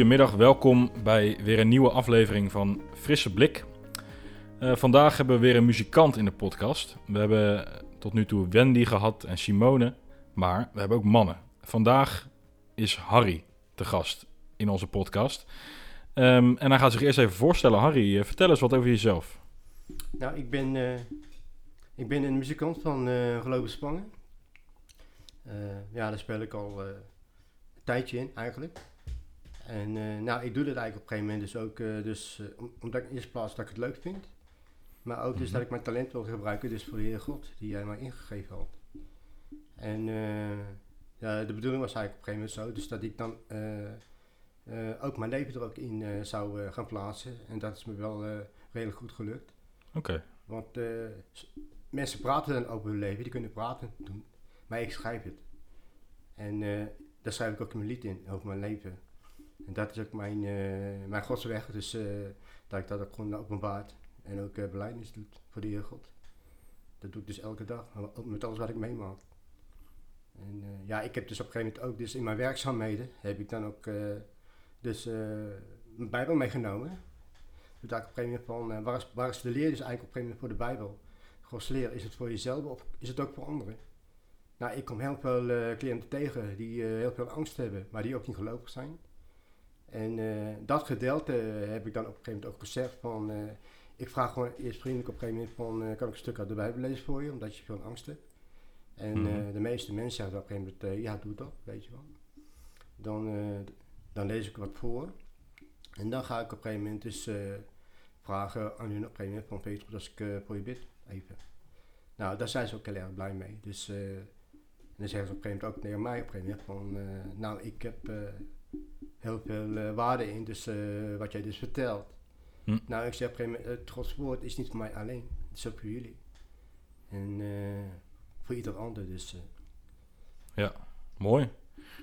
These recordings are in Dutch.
goedemiddag, welkom bij weer een nieuwe aflevering van Frisse Blik. Uh, vandaag hebben we weer een muzikant in de podcast. We hebben tot nu toe Wendy gehad en Simone, maar we hebben ook mannen. Vandaag is Harry te gast in onze podcast. Um, en hij gaat zich eerst even voorstellen. Harry, uh, vertel eens wat over jezelf. Nou, ik ben, uh, ik ben een muzikant van uh, Geloven Spangen. ja, daar speel ik al een tijdje in eigenlijk. En nou, ik doe dat eigenlijk op een gegeven moment dus ook, dus, omdat ik in eerste plaats dat ik het leuk vind. Maar ook dus mhm. dat ik mijn talent wil gebruiken, dus voor de Heer God, die hij mij ingegeven had. En ja, de bedoeling was eigenlijk op een gegeven moment zo, dus dat ik dan ook mijn leven er ook in zou gaan plaatsen. En dat is me wel redelijk goed gelukt. Oké. Want mensen praten dan over hun leven, die kunnen praten doen. Maar ik schrijf het. En daar schrijf ik ook in mijn lied in, over mijn leven. En dat is ook mijn, mijn godsweg. Dus dat ik dat ook gewoon openbaart. En ook beleidnis doet voor de Heer God. Dat doe ik dus elke dag, met alles wat ik meemaak. En ja, ik heb dus op een gegeven moment ook, dus in mijn werkzaamheden, heb ik dan ook dus uh, mijn Bijbel meegenomen. Toen dacht ik op een gegeven moment van, uh, waar, is, waar is de leer dus eigenlijk op een gegeven moment voor de Bijbel? Gods leer, is het voor jezelf of is het ook voor anderen? Nou, ik kom heel veel uh, cliënten tegen die heel veel angst hebben, maar die ook niet gelovig zijn. En dat gedeelte heb ik dan op een gegeven moment ook gezegd van, ik vraag gewoon eerst vriendelijk op een gegeven moment van, kan ik een stuk uit de Bijbel lezen voor je, omdat je veel angst hebt. En mm de meeste mensen zeggen op een gegeven moment, ja doe dat, weet je wel. Dan, dan lees ik wat voor. En dan ga ik op een gegeven moment dus vragen aan hun op een gegeven moment van Peter als ik voor je bid, even. Nou, daar zijn ze ook heel erg blij mee. Dus uh, dan zeggen ze op een gegeven moment ook tegen mij op een gegeven moment van, nou ik heb heel veel waarde in, dus wat jij dus vertelt. Hm. Nou, ik zeg op een gegeven moment, het Gods woord is niet voor mij alleen, het is ook voor jullie. En voor ieder ander dus. ja, mooi.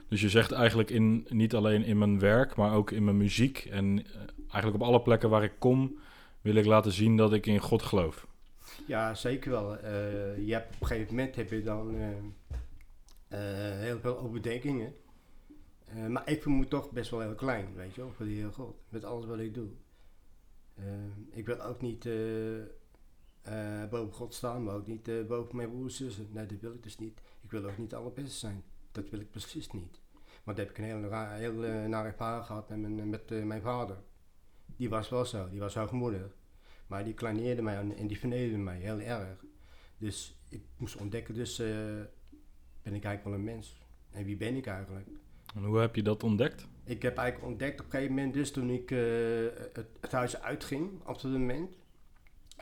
Dus je zegt eigenlijk in, niet alleen in mijn werk, maar ook in mijn muziek. En eigenlijk op alle plekken waar ik kom, wil ik laten zien dat ik in God geloof. Ja, zeker wel. Uh, je hebt, op een gegeven moment heb je dan uh, heel veel overdenkingen. Maar ik voel me toch best wel heel klein, weet je wel, voor de Heer God. Met alles wat ik doe. ik wil ook niet boven God staan, maar ook niet boven mijn broers en zussen. Nee, dat wil ik dus niet. Ik wil ook niet alle beste zijn dat wil ik precies niet. Maar dat heb ik een heel, heel uh, nare ervaring gehad met, mijn, met mijn vader. Die was wel zo, die was hoogmoedig. Maar die kleineerde mij en die vernederde mij heel erg. Dus ik moest ontdekken, dus ben ik eigenlijk wel een mens. En wie ben ik eigenlijk? En hoe heb je dat ontdekt? Ik heb eigenlijk ontdekt op een gegeven moment, dus toen ik het, het, huis uitging op dat moment.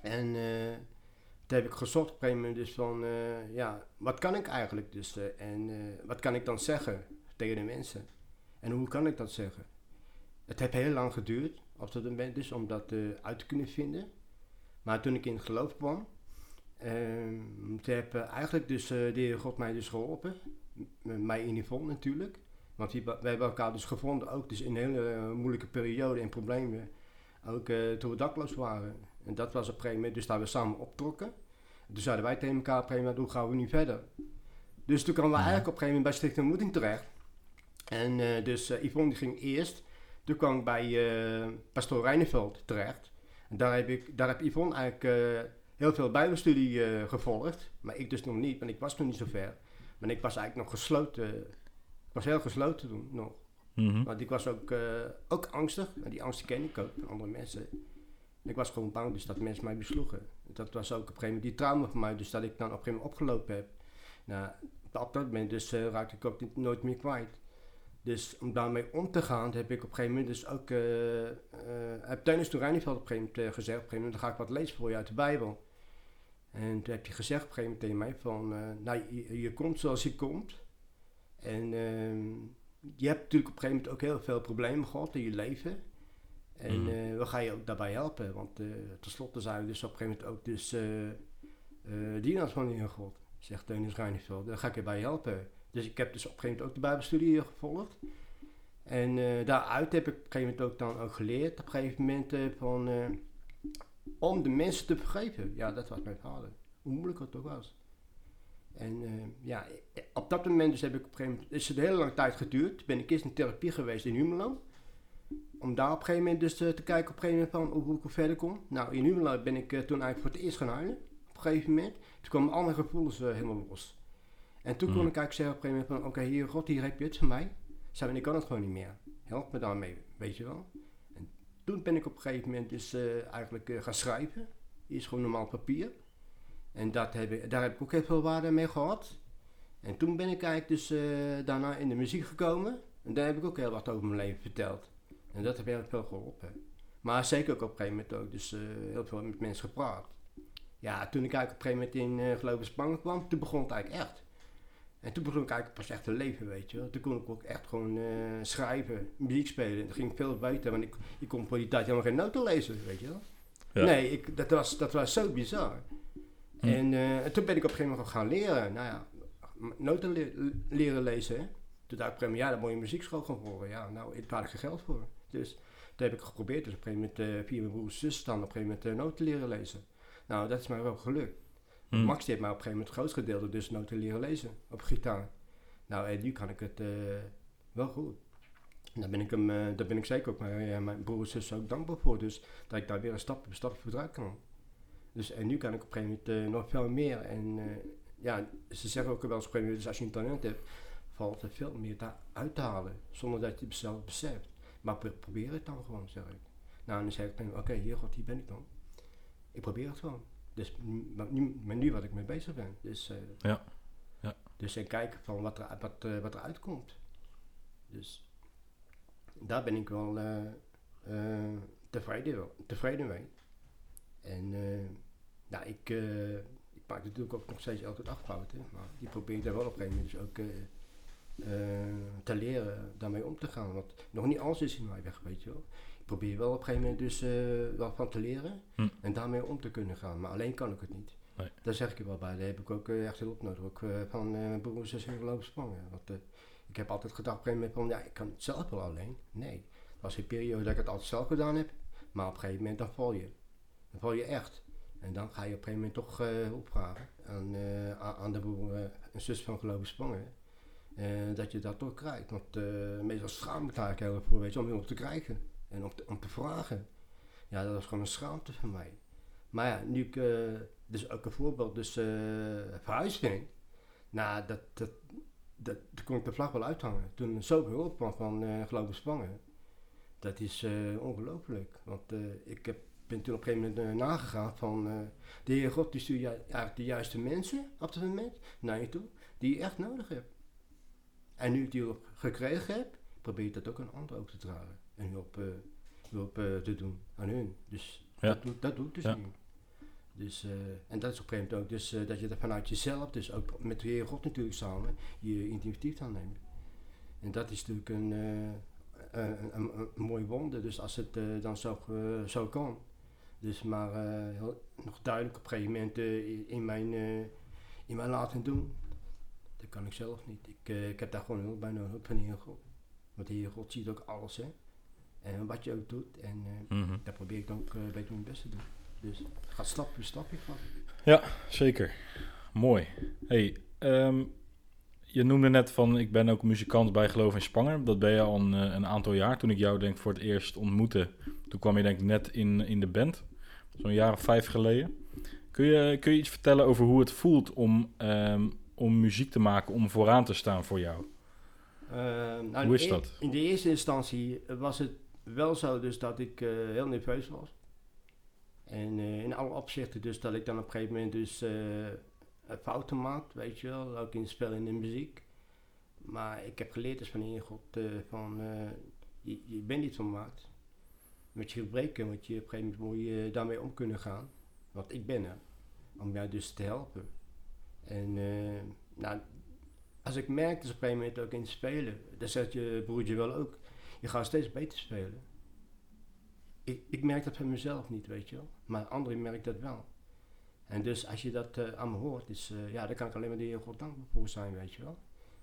En toen heb ik gezocht op een gegeven moment dus van, uh, ja, wat kan ik eigenlijk dus? Uh, en uh, wat kan ik dan zeggen tegen de mensen? En hoe kan ik dat zeggen? Het heeft heel lang geduurd op dat moment dus om dat uit te kunnen vinden. Maar toen ik in het geloof kwam, ehm, heb eigenlijk dus de Heer God mij dus geholpen. Mij in ieder geval natuurlijk. Want we hebben elkaar dus gevonden, ook dus in een hele moeilijke periode en problemen. Ook toen we dakloos waren. En dat was op een gegeven moment, dus daar we samen optrokken. Toen zeiden wij tegen elkaar op een gegeven moment, hoe gaan we nu verder? Dus toen kwamen we eigenlijk op een gegeven moment bij Stichting Ontmoeting terecht. En uh, dus uh, Yvonne die ging eerst. Toen kwam ik bij uh, pastoor Reineveld terecht. En daar heb, ik, daar heb Yvonne eigenlijk heel veel bijbelstudie gevolgd. Maar ik dus nog niet, want ik was nog niet zo ver. Maar ik was eigenlijk nog gesloten. Ik was heel gesloten toen nog. Mm Want ik was ook, ook angstig. En die angst ken ik ook van andere mensen. Ik was gewoon bang dus dat mensen mij besloegen. Dat was ook op een gegeven moment die trauma voor mij, dus dat ik dan op een gegeven moment opgelopen heb. Nou, op dat moment dus uh, raakte ik ook niet, nooit meer kwijt. Dus om daarmee om te gaan, heb ik op een gegeven moment dus ook, uh, uh, heb Teunis op een gegeven moment gezegd, op een gegeven moment, dan ga ik wat lezen voor je uit de Bijbel. En toen heb hij gezegd op een gegeven moment tegen mij van, nou je, je, komt zoals je komt. En ehm, je hebt natuurlijk op een gegeven moment ook heel veel problemen gehad in je leven. En mm. uh, we gaan je ook daarbij helpen. Want uh, tenslotte zijn we dus op een gegeven moment ook dus uh, dienaars van in God. Zegt Teunis Reineveld. Daar ga ik je bij helpen. Dus ik heb dus op een gegeven moment ook de bijbelstudie gevolgd. En daaruit heb ik op een gegeven moment ook dan ook geleerd. Op een gegeven moment van... om de mensen te vergeven. Ja, dat was mijn vader. Hoe moeilijk het ook was. En ja, op dat moment dus heb ik op een gegeven moment... is het een hele lange tijd geduurd. Ben ik eerst in therapie geweest in Humelo. om daar op een gegeven moment dus te, te kijken op een gegeven moment van hoe ik verder kom. Nou, in Humeland ben ik eh, toen eigenlijk voor het eerst gaan huilen. Op een gegeven moment. Toen kwamen al mijn gevoelens eh, helemaal los. En toen kon Mm. ik eigenlijk zeggen op een gegeven moment van, oké, hier, God, hier heb je het van mij. Zei, ik kan het gewoon niet meer. Help me daarmee, weet je wel. En toen ben ik op een gegeven moment dus eh, eigenlijk eh, gaan schrijven. Eerst gewoon normaal papier. En dat heb ik, daar heb ik ook heel veel waarde mee gehad. En toen ben ik eigenlijk dus eh, daarna in de muziek gekomen. En daar heb ik ook heel wat over mijn leven verteld. En dat heb heel veel geholpen. Maar zeker ook op een gegeven moment ook dus eh, heel veel met mensen gepraat. Ja, toen ik eigenlijk op een gegeven moment in uh, Geloof en Spangen kwam, toen begon het eigenlijk echt. En toen begon ik eigenlijk pas echt te leven, weet je wel. Toen kon ik ook echt gewoon schrijven, muziek spelen. Dat ging veel beter, want ik, ik kon voor die tijd helemaal geen noten lezen, weet je wel. Ja. Nee, ik, dat, was, dat was zo bizar. Hm. En, eh, en toen ben ik op een gegeven moment gaan leren. Nou ja, noten le- leren lezen. Toen dacht ik op een gegeven moment, ja, dan moet je muziekschool gaan volgen. Ja, nou, daar had ik geen geld voor. Dus dat heb ik geprobeerd. Dus op een gegeven moment eh, via mijn broers en zus dan op een gegeven moment eh, noten leren lezen. Nou, dat is mij wel gelukt. Hm. Max heeft mij op een gegeven moment het grootste gedeelte dus noten leren lezen op gitaar. Nou, en nu kan ik het wel goed. En daar ben ik, hem, daar ben ik zeker ook mijn, mijn broers en zus ook dankbaar voor. Dus dat ik daar weer een stap voor stap vooruit kan. Dus en nu kan ik op een gegeven moment eh, nog veel meer. En eh, ja, ze zeggen ook wel eens op een gegeven moment, dus als je een talent hebt, valt er veel meer uit te halen. Zonder dat je het zelf beseft. Maar pro- probeer het dan gewoon, zeg ik. Nou, en dan zeg ik, oké, hier God, hier ben ik dan. Ik probeer het gewoon. Dus maar nu, maar nu wat ik mee bezig ben. Dus, eh, Ja. Ja. dus en kijken van wat er, wat, wat er uitkomt. Dus daar ben ik wel eh, tevreden, tevreden mee. En nou, ik, eh, ik maak natuurlijk ook nog steeds elke dag fouten. Maar die probeer ik er wel op een gegeven moment dus ook eh, eh, te leren daarmee om te gaan. Want nog niet alles is in mij weg, weet je wel. Ik probeer wel op een gegeven moment dus wel van te leren. Hm. En daarmee om te kunnen gaan. Maar alleen kan ik het niet. Nee. Daar zeg ik er wel bij. Daar heb ik ook echt hulp nodig. Ook van mijn broers en zussen lopen spangen. Want ik heb altijd gedacht op een gegeven moment van, ja, ik kan het zelf wel alleen. Nee. Dat was een periode dat ik het altijd zelf gedaan heb. Maar op een gegeven moment dan val je. Dan val je echt. En dan ga je op een gegeven moment toch eh, hulp vragen aan, eh, de eh, en zus van Geloven Spangen. Dat je dat toch krijgt. Want meestal schaam ik eigenlijk heel erg voor, weet je, om hulp te krijgen. En om te, om te vragen. Ja, dat was gewoon een schaamte van mij. Maar ja, nu ik, dus ook een voorbeeld, dus eh verhuizing. Nou, dat, dat, dat, kon ik de vlag wel uithangen. Toen zoveel hulp kwam van eh Geloven Spangen. Dat is eh, ongelooflijk. Want ik heb, ben toen op een gegeven moment eh, nagegaan van... eh, de Heer God die stuurt eigenlijk de juiste mensen op dat moment naar je toe. Die je echt nodig hebt. En nu ik die hulp gekregen heb, probeer ik dat ook aan anderen over te dragen. En hulp, hulp eh, te doen aan hun. Dus Ja. dat, doe, dat doe ik dus Ja. nu. Dus, en dat is op een gegeven moment ook dus, dat je dat vanuit jezelf, dus ook met de Heer God natuurlijk samen, je initiatief aanneemt. En dat is natuurlijk een, een, een, een mooi wonder, dus als het dan zo, zo kan. Dus maar eh, heel, nog duidelijk op een gegeven moment eh, in- mijn, eh, in mijn laten doen, dat kan ik zelf niet. Ik, ik heb daar gewoon hulp bij nodig, van de Heer God. Want de Heer God ziet ook alles, hè. En wat je ook doet, en Mhm. daar probeer ik dan ook beetje mijn best te doen. Dus het gaat stap voor stapje van. Zeker. Mooi. Hey, ehm, je noemde net van ik ben ook muzikant bij Geloof in Spanger. Dat ben je al een, eh, een aantal jaar. Toen ik jou denk voor het eerst ontmoette, toen kwam je denk ik net in, in de band. Zo'n jaar of vijf geleden. Kun je, kun je iets vertellen over hoe het voelt om, ehm, om muziek te maken, om vooraan te staan voor jou? Eh, nou, Hoe is in- dat? In de eerste instantie was het wel zo dus dat ik eh, heel nerveus was. En in alle opzichten dus dat ik dan op een gegeven moment dus fouten maak, weet je wel. Ook in spel in de muziek. Maar ik heb geleerd dus van de God eh, van eh, je, bent niet van maakt. Met je gebreken, want je op een gegeven moment moet je daarmee om kunnen gaan. Want ik ben er. Om jou dus te helpen. En eh, nou, als ik merk dus op een gegeven moment ook in spelen, dan zegt je broertje wel ook, je gaat steeds beter spelen. Ik, ik merk dat van mezelf niet, weet je wel. Maar anderen merken dat wel. En dus als je dat eh, aan me hoort, is, eh, ja, dan kan ik alleen maar de Heer God dankbaar voor zijn, weet je wel.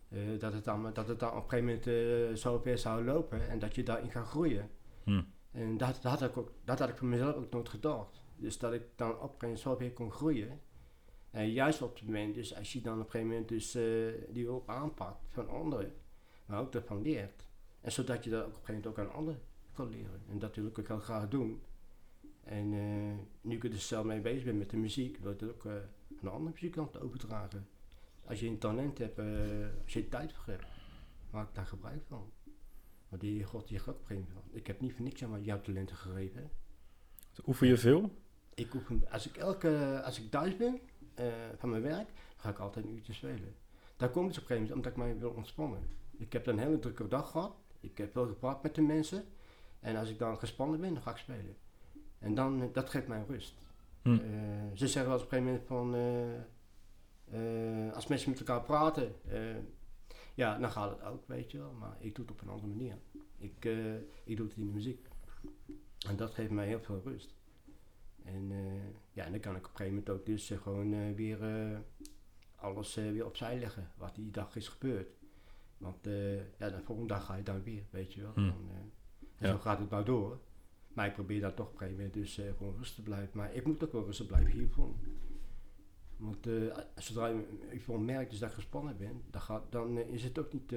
Eh, dat, het dan, dat het dan op een gegeven moment zo ver zou lopen en dat je daarin gaat groeien. Hm. En dat, dat, had ik ook, dat had ik voor mezelf ook nooit gedacht. Dus dat ik dan op een gegeven moment zo weer kon groeien. En juist op het moment, dus als je dan op een gegeven moment dus, die hulp aanpakt van anderen, maar ook daarvan leert. En zodat je dat ook op een gegeven moment ook aan anderen kan leren. En dat wil ik ook heel graag doen. En eh, nu ik er dus zelf mee bezig ben met de muziek, wil ik het ook uh, een andere muzikant overdragen. Als je een talent hebt, uh, als je tijd voor hebt, maak daar gebruik van. Maar die God die gaat op een van. Ik heb niet voor niks aan jouw talenten gegeven. Oefen je veel? Ik oefen, als ik, elke, als ik thuis ben van mijn werk, ga ik altijd een uurtje spelen. Daar komt het op een gegeven moment omdat ik mij wil ontspannen. Ik heb een hele drukke dag gehad. Ik heb veel gepraat met de mensen. En als ik dan gespannen ben, dan ga ik spelen. En dan, dat geeft mij rust. Hm. ze zeggen wel op een gegeven moment van... als mensen met elkaar praten... ja, dan gaat het ook, weet je wel. Maar ik doe het op een andere manier. Ik, ik doe het in de muziek. En dat geeft mij heel veel rust. En ja, en dan kan ik op een gegeven moment ook dus gewoon weer alles weer opzij leggen. Wat die dag is gebeurd. Want ja, de volgende dag ga je dan weer, weet je wel. Hm. Dan, en zo gaat het nou door. Maar ik probeer daar toch op een gegeven moment dus uh, gewoon rustig te blijven. Maar ik moet ook wel rustig blijven hiervan. Want uh, zodra ik merk dus dat ik gespannen ben, dan, gaat, dan uh, is het ook niet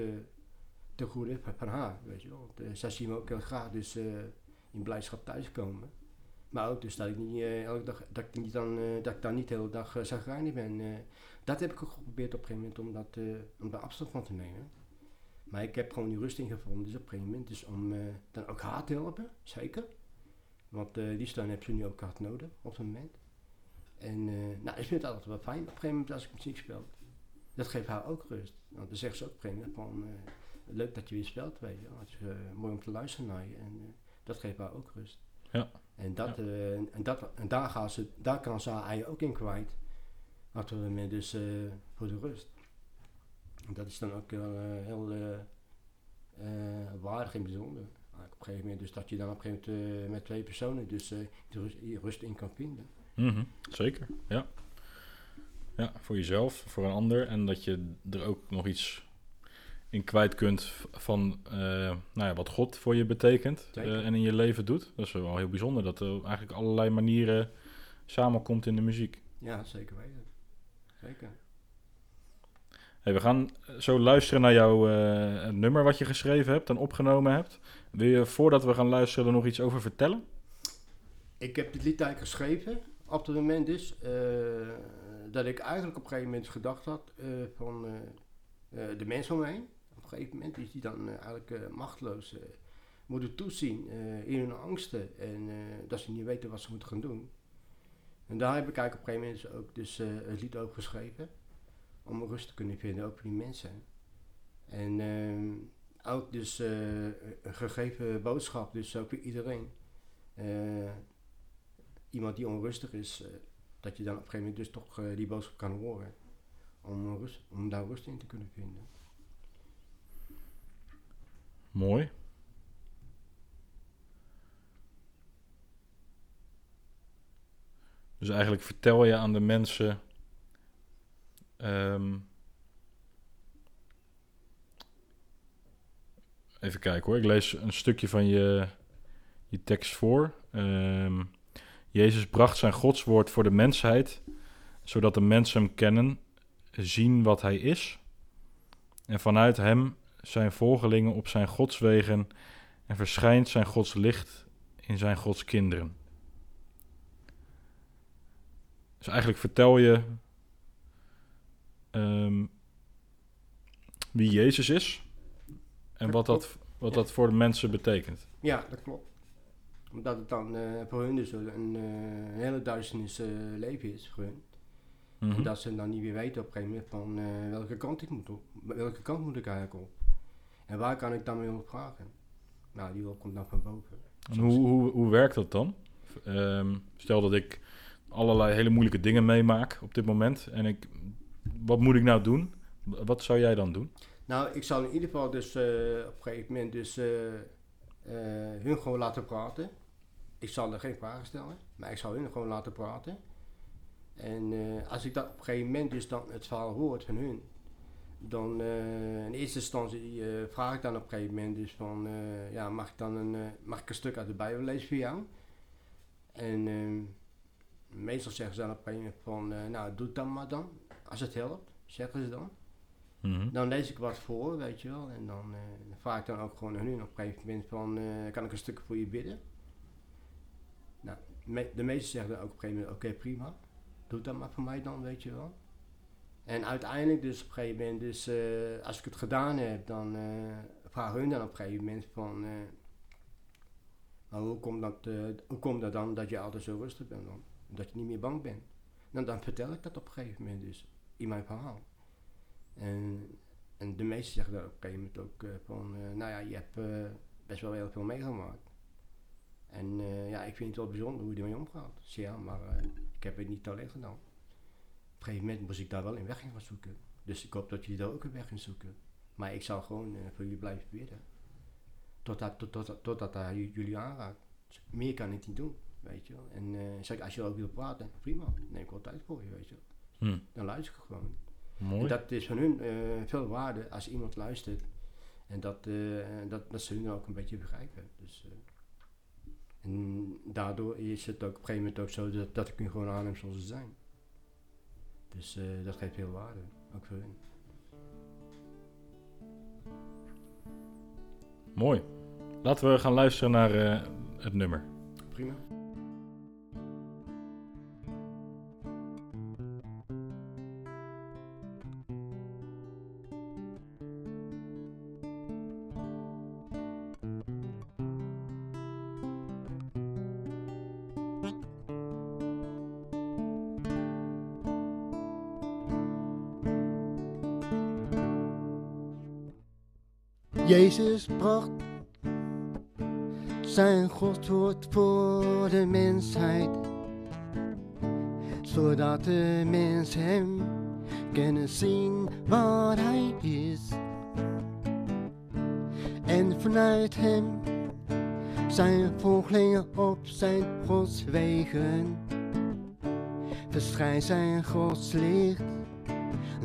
te goed van haar, weet je wel. Want, zij zien me ook heel graag dus in blijdschap thuiskomen. Maar ook dus dat ik niet elke dag, dat ik, niet dan, dat ik dan niet de hele dag zagrijnig ben. dat heb ik ook geprobeerd op een gegeven moment om, dat, om daar afstand van te nemen. Maar ik heb gewoon die rust ingevonden dus op een gegeven moment. Dus om dan ook haar te helpen, zeker. Want uh, die steun heb je nu ook hard nodig op het moment. En uh, nou, ik vind het altijd wel fijn op een gegeven moment als ik muziek speel. Dat geeft haar ook rust. Want dan zegt ze ook op een gegeven moment van, uh, leuk dat je weer speelt, weet je. Het is mooi om te luisteren naar je. En dat geeft haar ook rust. Ja. En, dat, ja. en, dat, en daar, gaan ze, daar kan ze haar ook in kwijt. Op het moment dus voor de rust. En dat is dan ook heel waardig en bijzonder op een gegeven moment, dus dat je dan op een gegeven moment uh, met twee personen dus uh, rust, rust, in kan vinden. Mm -hmm. Zeker, ja. Ja, voor jezelf, voor een ander. En dat je er ook nog iets in kwijt kunt van uh, nou ja, wat God voor je betekent en in je leven doet. Dat is wel heel bijzonder dat er eigenlijk allerlei manieren samenkomt in de muziek. Ja, zeker weten. Zeker. We gaan zo luisteren naar jouw nummer wat je geschreven hebt en opgenomen hebt. Wil je voordat we gaan luisteren er nog iets over vertellen? Ik heb dit lied eigenlijk geschreven op het moment dus uh, dat ik eigenlijk op een gegeven moment gedacht had uh, van de mensen om me heen. Op een gegeven moment is die dan eigenlijk machteloos moeten toezien in hun angsten en dat ze niet weten wat ze moeten gaan doen. En daar heb ik eigenlijk op een gegeven moment dus ook dus, het lied over geschreven om rust te kunnen vinden, ook voor die mensen. En ehm, ook dus een gegeven boodschap, dus ook voor iedereen. Uh, iemand die onrustig is, uh, dat je dan op een gegeven moment dus toch die boodschap kan horen. Om, rust, om daar rust in te kunnen vinden. Mooi. Dus eigenlijk vertel je aan de mensen um, Even kijken hoor. Ik lees een stukje van je, je tekst voor. Um, Jezus bracht zijn godswoord voor de mensheid, zodat de mensen hem kennen, zien wat hij is. En vanuit hem zijn volgelingen op zijn godswegen en verschijnt zijn gods licht in zijn gods kinderen. Dus eigenlijk vertel je um, wie Jezus is en wat, dat, wat dat voor de mensen betekent. Ja, dat klopt. Omdat het dan uh, voor hun dus een, uh, hele duisternis uh, leven is voor hun. Mm -hmm. En dat ze dan niet meer weten op een gegeven moment van welke kant ik moet op. Welke kant moet ik eigenlijk op. En waar kan ik dan mee op vragen? Nou, die wil komt dan van boven. En hoe, hoe, hoe werkt dat dan? Um, stel dat ik allerlei hele moeilijke dingen meemaak op dit moment. En ik, wat moet ik nou doen? Wat zou jij dan doen? Nou, ik zal in ieder geval dus uh, op een gegeven moment dus uh, uh, hun gewoon laten praten. Ik zal er geen vragen stellen, maar ik zal hun gewoon laten praten. En als ik dat op een gegeven moment dus dan het verhaal hoort van hun, dan in eerste instantie vraag ik dan op een gegeven moment dus van, ja, mag ik dan een, mag ik een stuk uit de Bijbel lezen voor jou? En meestal zeggen ze dan op een gegeven moment van, nou, doe dan maar dan, als het helpt, zeggen ze dan. Mhm. Dan lees ik wat voor, weet je wel. En dan eh vraag ik dan ook gewoon aan hun op een gegeven moment van, eh, kan ik een stuk voor je bidden? Nou, me- de meesten zeggen dan ook op een gegeven moment, oké prima. Doe dat maar voor mij dan, weet je wel. En uiteindelijk dus op een gegeven moment, dus, eh, als ik het gedaan heb, dan vragen hun dan op een gegeven moment van... hoe, komt dat, hoe komt dat dan dat je altijd zo rustig bent dan? Dat je niet meer bang bent? Nou, dan vertel ik dat op een gegeven moment dus in mijn verhaal. En, en de meesten zeggen daar op een moment ook eh, van, eh, nou ja, je hebt eh, best wel heel veel meegemaakt. En ja, ik vind het wel bijzonder hoe je ermee omgaat. Dus ja, maar ik heb het niet alleen gedaan. Op een gegeven moment moest ik daar wel een weg in gaan zoeken. Dus ik hoop dat jullie daar ook een weg in zoeken. Maar ik zal gewoon voor jullie blijven bidden. Totdat, tot, tot, totdat hij j- jullie aanraakt. Dus meer kan ik niet doen, weet je wel. En eh, zeg, als je ook wil praten, prima. Neem ik wel tijd voor je, weet je wel. Hm. Dan luister ik gewoon. Mooi. En dat is van hun eh, veel waarde als iemand luistert. En dat, eh, dat, dat ze hun ook een beetje begrijpen. Dus, eh, en daardoor is het ook op een gegeven moment ook zo dat, dat ik hun gewoon aanneem zoals ze zijn. Dus dat geeft veel waarde, ook voor hun. Mooi. Laten we gaan luisteren naar het nummer. Prima. Jezus bracht zijn Godwoord voor de mensheid, zodat de mens hem kunnen zien waar hij is. En vanuit hem zijn volgelingen op zijn godswegen, verschijnt zijn godslicht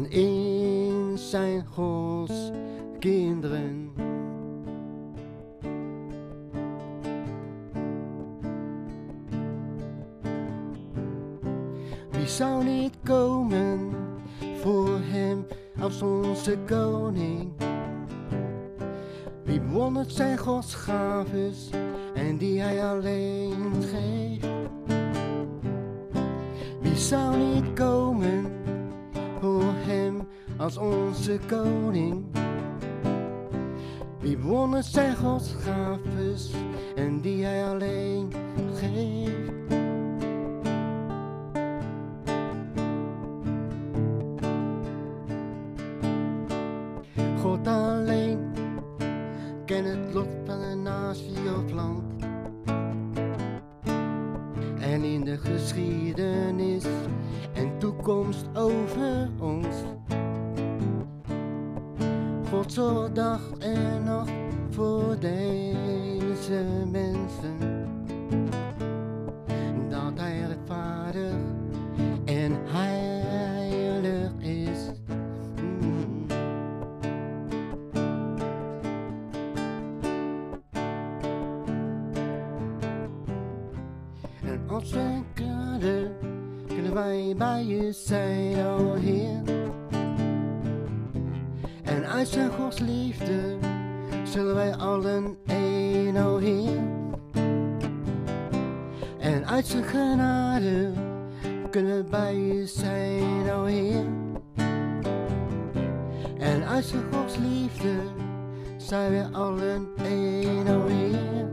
in zijn gods kinderen. Als onze koning? Wie bewondert zijn godsgaves en die hij alleen geeft? En uit zijn Gods liefde zullen wij allen één, o Heer. En uit zijn genade kunnen we bij je zijn, o Heer. En uit zijn Gods liefde zijn we allen één, o Heer.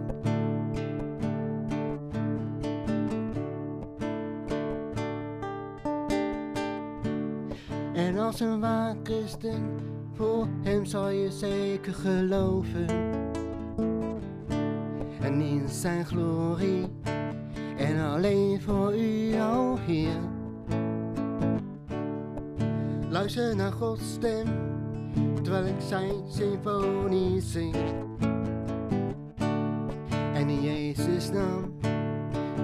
En als een waar voor hem zal je zeker geloven. En in zijn glorie, en alleen voor u, o Heer. Luister naar Gods stem, terwijl ik zijn symfonie zing. En in Jezus' naam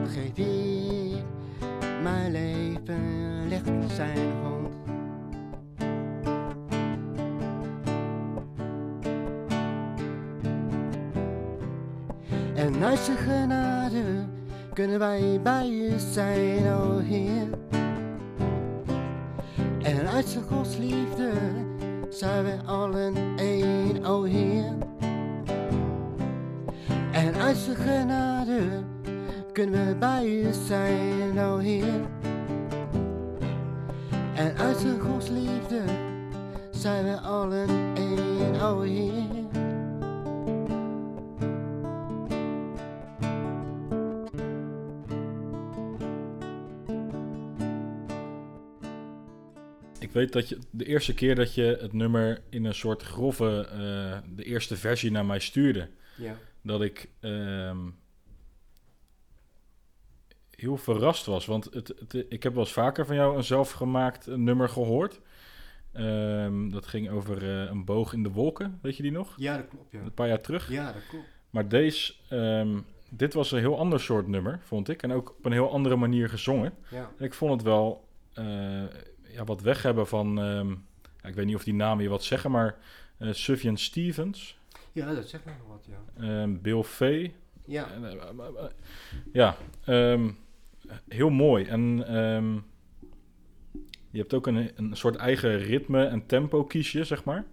geef ik mijn leven, leg zijn hand. En uit zijn genade kunnen wij bij u zijn, o Heer. En uit zijn Gods liefde zijn we allen één, o Heer. En uit zijn genade kunnen we bij u zijn, o Heer. En uit zijn godsliefde zijn we allen één, o Heer. Weet dat je de eerste keer dat je het nummer in een soort grove, eh, de eerste versie naar mij stuurde, Ja. dat ik ehm, heel verrast was. Want het, het, ik heb wel eens vaker van jou een zelfgemaakt nummer gehoord. Ehm, dat ging over eh, een boog in de wolken, weet je die nog? ja, dat klopt, ja. Een paar jaar terug. Ja, dat klopt. Maar deze, ehm, dit was een heel ander soort nummer, vond ik. En ook op een heel andere manier gezongen. Ja. En ik vond het wel eh, ja, wat weg hebben van, ehm, ja, ik weet niet of die namen je wat zeggen, maar eh Sufjan Stevens, ja, dat zegt mij nog wat, ja. ehm, Bill Fay. Ja, eh, eh, ja, ehm, heel mooi. En je hebt ook een, een soort eigen ritme en tempo kies je, zeg maar.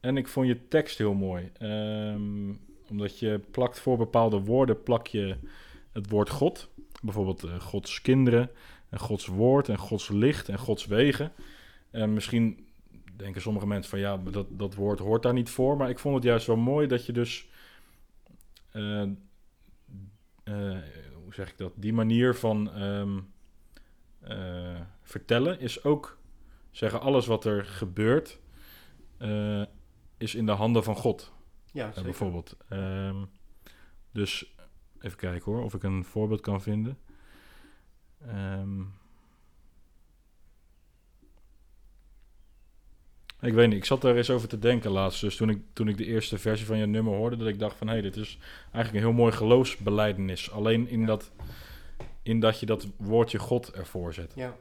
En ik vond je tekst heel mooi. Omdat je plakt voor bepaalde woorden, plak je het woord God. Bijvoorbeeld eh, Gods kinderen, en Gods woord, en Gods licht, en Gods wegen. En misschien denken sommige mensen van ja, dat, dat woord hoort daar niet voor. Maar ik vond het juist wel mooi dat je dus... eh, eh, hoe zeg ik dat? Die manier van ehm, eh, vertellen is ook zeggen: alles wat er gebeurt is in de handen van God, ja zeker. bijvoorbeeld. Ehm, dus even kijken hoor, of ik een voorbeeld kan vinden. Ehm, ik weet niet, ik zat daar eens over te denken laatst. Dus toen ik, toen ik de eerste versie van je nummer hoorde, dat ik dacht van hé, hey, dit is eigenlijk een heel mooi geloofsbeleidenis. Alleen in, Ja. dat, in dat je dat woordje God ervoor zet. Ja.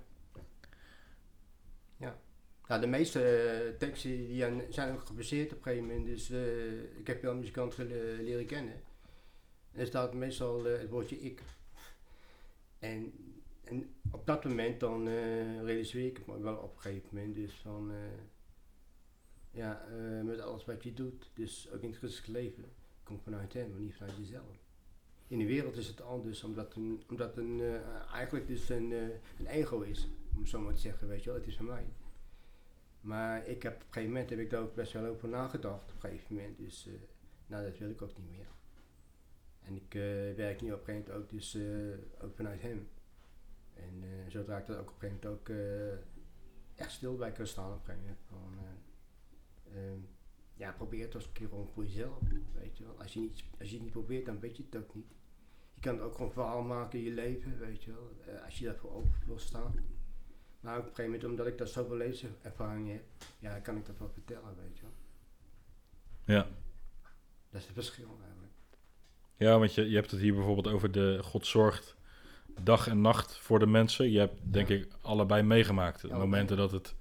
Ja. Nou, de meeste eh, teksten die zijn- zijn ook gebaseerd op een gegeven moment. Dus eh, ik heb wel muzikanten le- leren kennen. En er staat meestal eh, het woordje ik. En, en op dat moment dan eh, realiseer ik me wel op een gegeven moment. Dus van, eh, ja, eh, met alles wat je doet, dus ook in het christelijk leven, komt vanuit hem, maar niet vanuit jezelf. In de wereld is het anders, omdat een, omdat een eigenlijk dus een, een ego is, om zo maar te zeggen, weet je wel, het is van mij. Maar ik heb op een gegeven moment heb ik daar ook best wel over nagedacht, op een gegeven moment, dus nou dat wil ik ook niet meer. En ik werk nu op een gegeven moment ook dus ook vanuit hem. En eh zodra ik dat ook op een gegeven moment ook eh, echt stil bij kan staan op een gegeven moment. Ja, probeer het eens een keer gewoon voor jezelf, weet je wel. Als je, niet, als je het niet probeert, dan weet je het ook niet. Je kan het ook gewoon verhaal maken in je leven, weet je wel. eh, als je daarvoor open wil staan. Maar op een gegeven moment, omdat ik daar zoveel lezenervaring heb, ja, kan ik dat wel vertellen, weet je wel. Ja, Dat is het verschil eigenlijk. ja want je, je hebt het hier bijvoorbeeld over de God zorgt dag en nacht voor de mensen. Je hebt denk ik allebei meegemaakt. Ja, momenten dat het,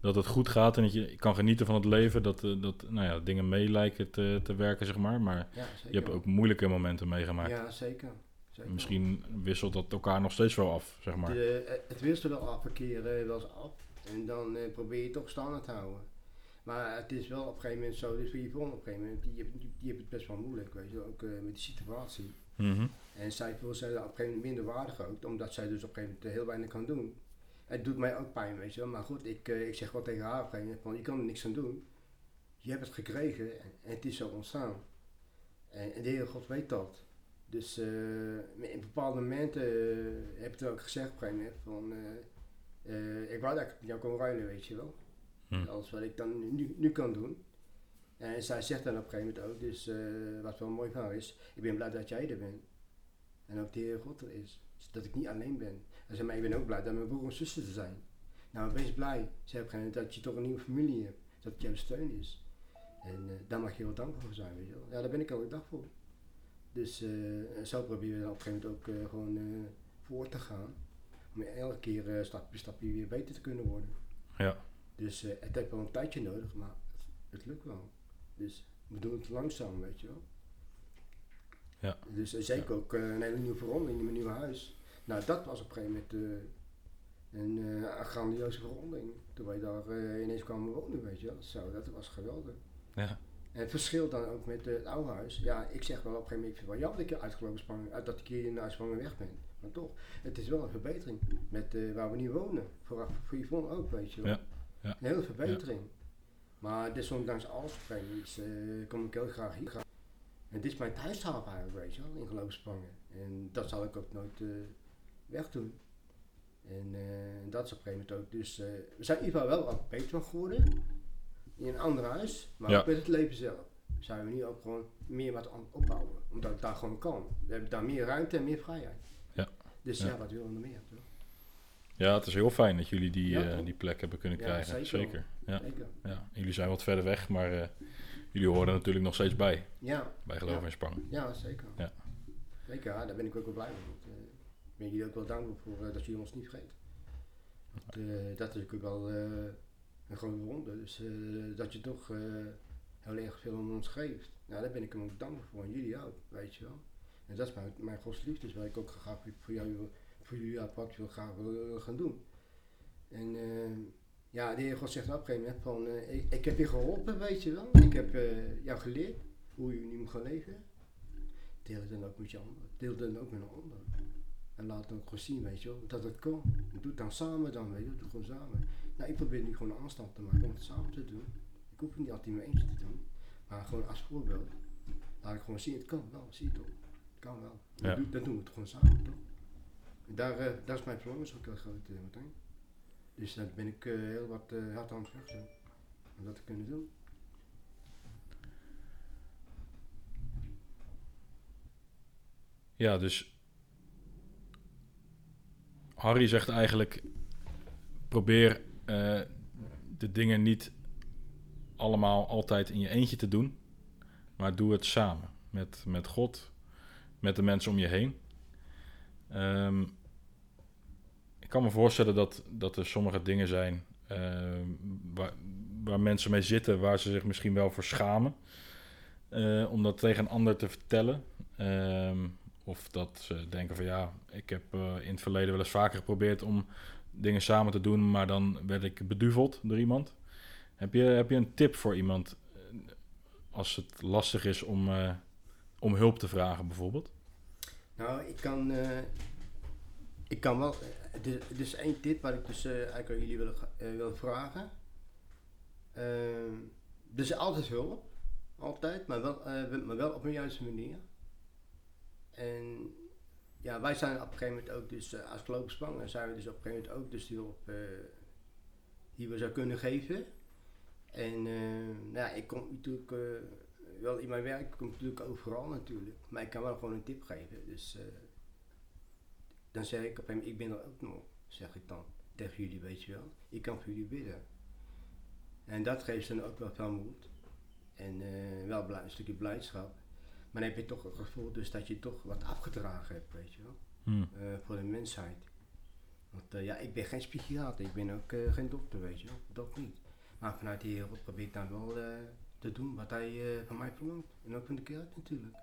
dat het goed gaat en dat je kan genieten van het leven. Dat, eh, dat nou ja, dingen mee lijken te, te werken, zeg maar. Maar je hebt ook moeilijke momenten meegemaakt. Ja, zeker. zeker. Misschien wisselt dat elkaar nog steeds wel af, zeg maar. De, eh, het wisselt wel af een keer eh, wel eens af. En dan eh, probeer je toch standaard te houden. Maar het is wel op een gegeven moment zo, dus voor Yvonne op een gegeven moment, die, die, die heeft het best wel moeilijk, weet je ook eh, met die situatie. Mhm. En zij voelt zich op een gegeven moment minder waardig ook, omdat zij dus op een gegeven moment heel weinig kan doen. Het doet mij ook pijn, weet je wel. Maar goed, ik, eh, ik zeg wel tegen haar op een gegeven moment, van, je kan er niks aan doen. Je hebt het gekregen en, en het is zo ontstaan. En, en de Heere God weet dat. Dus eh, in bepaalde momenten eh, heb ik het ook gezegd op een gegeven moment van... ik wou dat ik jou kon ruilen, weet je wel. Hm. Alles wat ik dan nu, nu kan doen. En zij zegt dan op een gegeven moment ook, dus eh, wat wel mooi van is, ik ben blij dat jij er bent. En ook de Heer God er is. Dus dat ik niet alleen ben. En zei, maar ik ben ook blij dat mijn broer en zussen er zijn. Nou, wees blij. Ze hebben dat je toch een nieuwe familie hebt. Dat het jouw steun is. En eh, daar mag je heel dankbaar voor zijn, weet je wel. Ja, daar ben ik elke dag voor. Dus eh, zo proberen we dan op een gegeven moment ook gewoon voor te gaan. Om elke keer stapje stapje weer beter te kunnen worden. Ja. Dus het heeft wel een tijdje nodig, maar het, het lukt wel. Dus we doen het langzaam, weet je wel. Ja. Dus zeker ook eh, een hele nieuwe verandering in mijn nieuwe huis. Nou, dat was op een gegeven moment, eh, eh, een grandioze verandering. Toen wij daar ineens kwamen wonen, weet je wel. Zo, dat was geweldig. Ja. En het verschil dan ook met het oude huis. Ja, ik zeg wel op een gegeven moment, ik vind wel jammer dat ik uitgelopen Spangen, uit dat ik hier in Uitspangen weg ben. Maar toch, het is wel een verbetering met waar we nu wonen. Voor, voor Yvonne ook, weet je wel. Ja, ja. Een hele verbetering. Maar desondanks alles moment eh, kom ik heel graag hier. En dit is mijn thuishaven eigenlijk, weet je wel, in Geloofspangen. En dat zal ik ook nooit eh wegdoen. En eh, dat is op een gegeven moment ook. Dus we zijn in ieder geval wel wat beter geworden. In een ander huis, maar Ja. ook met het leven zelf. Zijn we nu ook gewoon meer wat aan opbouwen. Omdat het daar gewoon kan. We hebben daar meer ruimte en meer vrijheid. Ja. Dus Ja. ja, wat willen we meer? Toch? ja, het is heel fijn dat jullie die, Ja, die plek hebben kunnen krijgen. zeker Zeker. Ja. Zeker. Ja. Jullie zijn wat verder weg, maar eh, jullie horen natuurlijk nog steeds bij. Ja, Bij Geloof Ja. en Spang. ja, zeker. Ja. Zeker, ja, daar ben ik ook wel blij mee. Eh, ik ben jullie ook wel dankbaar voor eh, dat jullie ons niet vergeten. Want, dat is ook wel een grote wonder. Dus dat je toch heel erg veel om ons geeft. Nou, daar ben ik hem ook dankbaar voor. En jullie ook, weet je wel. En dat is mijn, mijn godsliefde, waar ik ook graag voor jou, voor jullie apart wil wil gaan doen. En ja, de Heer God zegt op een gegeven moment van, eh, ik, ik heb je geholpen, weet je wel. Ik heb eh, jou geleerd hoe je nu moet gaan leven. Deel het dan ook met je ander. Deel het dan ook met een ander. En laat dan ook gewoon zien, weet je wel, dat het kan. Doe het dan samen dan, weet je wel. Doe het gewoon samen. Nou, ik probeer nu gewoon een aanstand te maken om het samen te doen. Ik hoef het niet altijd in mijn eentje te doen. Maar gewoon als voorbeeld. Laat ik gewoon zien, het kan wel. Zie je toch? Het kan wel. Ja. Dan, doe- dan doen we het gewoon samen, toch? En daar, eh, daar is mijn verlangen ook heel groot, Martijn. Dus daar ben ik eh, heel wat eh, hard aan het. Om dat te kunnen doen. Ja, dus Harry zegt eigenlijk: probeer eh, de dingen niet allemaal altijd in je eentje te doen, maar doe het samen met, met God, met de mensen om je heen. Ehm, ik kan me voorstellen dat, dat er sommige dingen zijn ehm, waar, mensen mee zitten, waar ze zich misschien wel voor schamen. eh, om dat tegen een ander te vertellen. Ehm, of dat ze denken van ja, ik heb eh, in het verleden wel eens vaker geprobeerd om dingen samen te doen, maar dan werd ik beduveld door iemand. Heb je, heb je een tip voor iemand eh, als het lastig is om, eh, om hulp te vragen bijvoorbeeld? Nou, ik kan, eh, ik kan wel. Er is één tip wat ik dus eh, eigenlijk aan jullie wil, eh, wil vragen. Ehm, er is altijd hulp, altijd, maar wel, eh, maar wel op een juiste manier. En ja, wij zijn op een gegeven moment ook, dus als geloofspanger zijn we dus op een gegeven moment ook dus die hulp die we zou kunnen geven. En nou ja, ik kom natuurlijk wel in mijn werk, kom natuurlijk overal natuurlijk, maar ik kan wel gewoon een tip geven. Dus dan zeg ik op een ik ben er ook nog, zeg ik dan tegen jullie, weet je wel. Ik kan voor jullie bidden. En dat geeft dan ook wel veel moed. En eh, wel een stukje blijdschap. Maar dan heb je toch het gevoel dus dat je toch wat afgedragen hebt, weet je wel. Hm. eh, voor de mensheid. Want eh, ja, ik ben geen psychiater, ik ben ook geen dokter, weet je wel. Dat niet. Maar vanuit die wereld probeer ik dan wel te doen wat hij van mij verlangt. En ook van de kerk natuurlijk.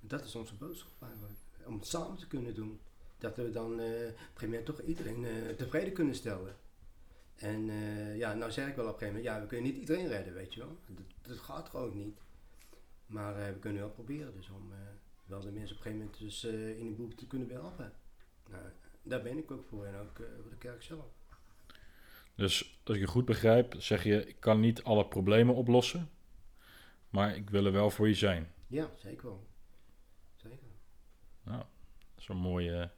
En dat is onze boodschap eigenlijk. Om het samen te kunnen doen. Dat we dan eh, op een gegeven moment toch iedereen eh, tevreden kunnen stellen. En eh, ja, nou zeg ik wel op een gegeven moment, ja, we kunnen niet iedereen redden, weet je wel. Dat, dat gaat gewoon niet. Maar we kunnen wel proberen dus om wel de mensen op een gegeven moment dus in de boek te kunnen helpen. Nou, daar ben ik ook voor en ook voor de kerk zelf. Dus als ik je goed begrijp, zeg je: ik kan niet alle problemen oplossen, maar ik wil er wel voor je zijn. Ja, zeker wel. Zeker. Nou, dat is een mooie,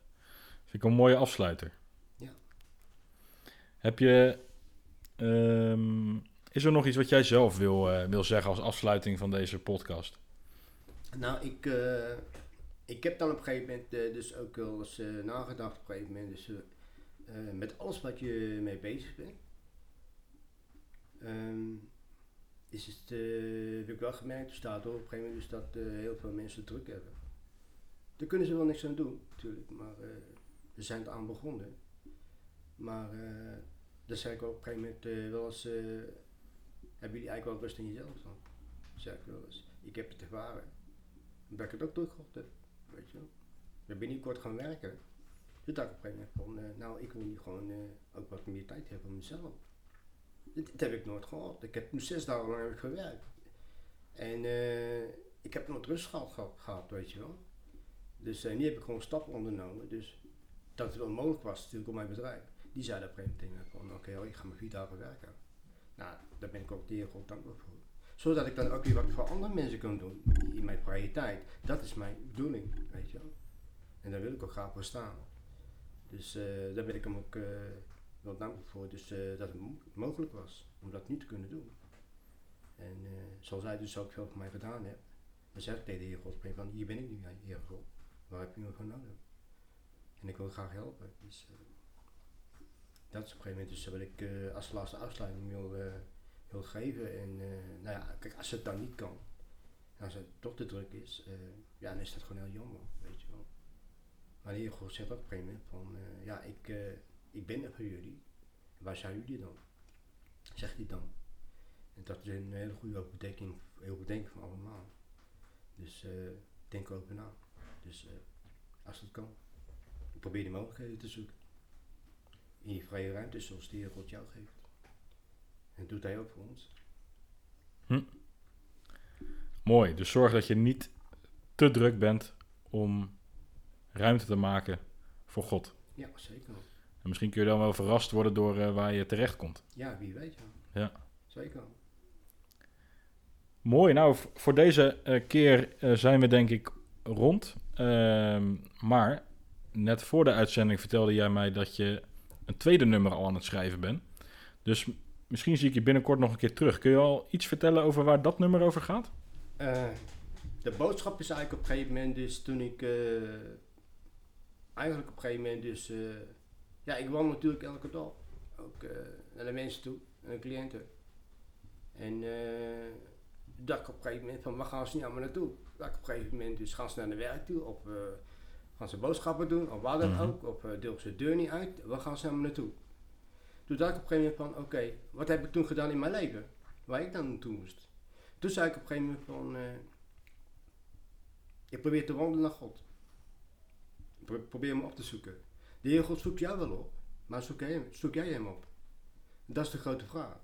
vind ik een mooie afsluiter. Ja. Heb je, ehm, is er nog iets wat jij zelf wil, eh, wil zeggen als afsluiting van deze podcast? Nou, ik, eh, ik heb dan op een gegeven moment eh, dus ook wel eens nagedacht op een gegeven moment dus, met alles wat je mee bezig bent. Ehm, is het, heb ik wel gemerkt, er staat ook op een gegeven moment dus dat heel veel mensen druk hebben. Daar kunnen ze wel niks aan doen, natuurlijk, maar we zijn aan begonnen. Maar eh dan zeg ik op een gegeven moment eh, wel eens, eh, hebben jullie eigenlijk wel rust in jezelf dan? Zeg ik wel eens. Ik heb het ervaren. Omdat ik het ook heb, weet je wel. Ik ben niet kort gaan werken. Toen dacht ik op een gegeven moment van, nou, ik wil nu gewoon ook wat meer tijd hebben voor mezelf. Dit heb ik nooit gehad. Ik heb nu zes dagen lang ik gewerkt. En ik heb nooit rust gehad, gehad, weet je wel. Dus nu heb ik gewoon stappen ondernomen. Dus dat het wel mogelijk was natuurlijk op mijn bedrijf. Die zeiden op een gegeven moment tegen oké, ik ga maar vier dagen werken. Nou, daar ben ik ook Heer God dankbaar voor. Zodat ik dan ook weer wat voor andere mensen kan doen in mijn vrije tijd. Dat is mijn bedoeling, weet je wel. En daar wil ik ook graag voor staan. Dus eh, daar ben ik hem ook eh, wel dankbaar voor. Dus eh, dat het mo- mogelijk was om dat nu te kunnen doen. En zoals hij dus ook veel voor mij gedaan heeft. Dan zeg ik tegen de Heer God, van hier ben ik nu, Heer God. Waar heb je me voor nodig? En ik wil graag helpen. Dus, eh, dat is op een gegeven moment dus wat ik eh, als laatste afsluiting wil, eh, geven. En eh, nou ja, kijk, als het dan niet kan, als het toch te druk is, eh, ja, dan is dat gewoon heel jammer, weet je wel. Maar God zegt op een gegeven moment van, eh, ja, ik, eh, ik ben er voor jullie. Waar zijn jullie dan? Zegt hij dan. En dat is een hele goede overdenking, overdenking van allemaal. Dus eh, denk erover na. Dus eh, als het kan, probeer de mogelijkheden te zoeken. In je vrije ruimte zoals de Heer God jou geeft. En dat doet hij ook voor ons. Mooi. Dus zorg dat je niet te druk bent om ruimte te maken voor God. Ja, zeker. En misschien kun je dan wel verrast worden door eh, waar je terecht komt. Ja, wie weet ja. Ja. Zeker. Mooi. Nou, voor deze eh, keer eh, zijn we denk ik rond. Ehm, maar net voor de uitzending vertelde jij mij dat je een tweede nummer al aan het schrijven bent. Dus misschien zie ik je binnenkort nog een keer terug. Kun je al iets vertellen over waar dat nummer over gaat? Eh, de boodschap is eigenlijk op een gegeven moment dus toen ik eh, eigenlijk op een gegeven moment dus eh, ja ik wandel natuurlijk elke dag ook naar de mensen toe naar de cliënten en dacht ik op een gegeven moment van waar gaan ze niet allemaal naartoe dacht ik op een gegeven moment dus gaan ze naar de werk toe eh, gaan ze boodschappen doen of waar dan Mhm. ook of uh, deel ze de deur niet uit waar gaan ze naartoe toen dacht ik op een gegeven moment van oké wat heb ik toen gedaan in mijn leven waar ik dan naartoe moest toen zei ik op een gegeven moment van, eh, je probeert te wandelen naar God. Pro- probeer hem op te zoeken. De Heer God zoekt jou wel op, maar zoek jij hem, zoek jij hem op? Dat is de grote vraag.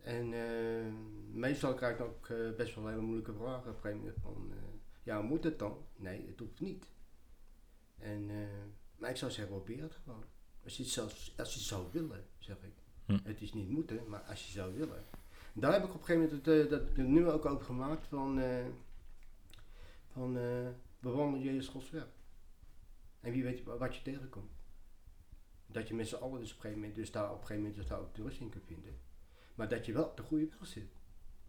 En eh, meestal krijg ik ook eh, best wel hele moeilijke vragen op een gegeven moment van, eh, ja, moet het dan? Nee, het hoeft niet. En, eh, maar ik zou zeggen, probeer het gewoon. Als je het, zou, als je het zou willen, zeg ik. Hm. Het is niet moeten, maar als je zou willen. Daar heb ik op een gegeven moment het, eh, dat, het nummer ook over gemaakt van, eh van bewandel Jezus Gods weg. En wie weet wa- wat je tegenkomt. Dat je met z'n allen dus op een gegeven moment, dus daar op een gegeven moment dus daar ook de rust in kunt vinden. Maar dat je wel op de goede weg zit.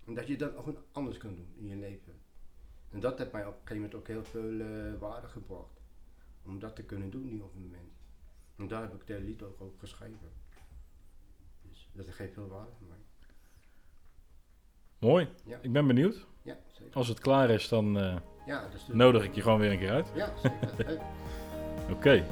En dat je dan ook anders kan doen in je leven. En dat heeft mij op een gegeven moment ook heel veel waarde gebracht. Om dat te kunnen doen nu op het moment. En daar heb ik hele lied ook over geschreven. Dus dat geeft veel waarde voor mij. Mooi. Ja. Ik ben benieuwd. Ja, zeker. Als het klaar is, dan eh, Ja, dat nodig ik je gewoon weer een keer uit. Ja, zeker. Oké.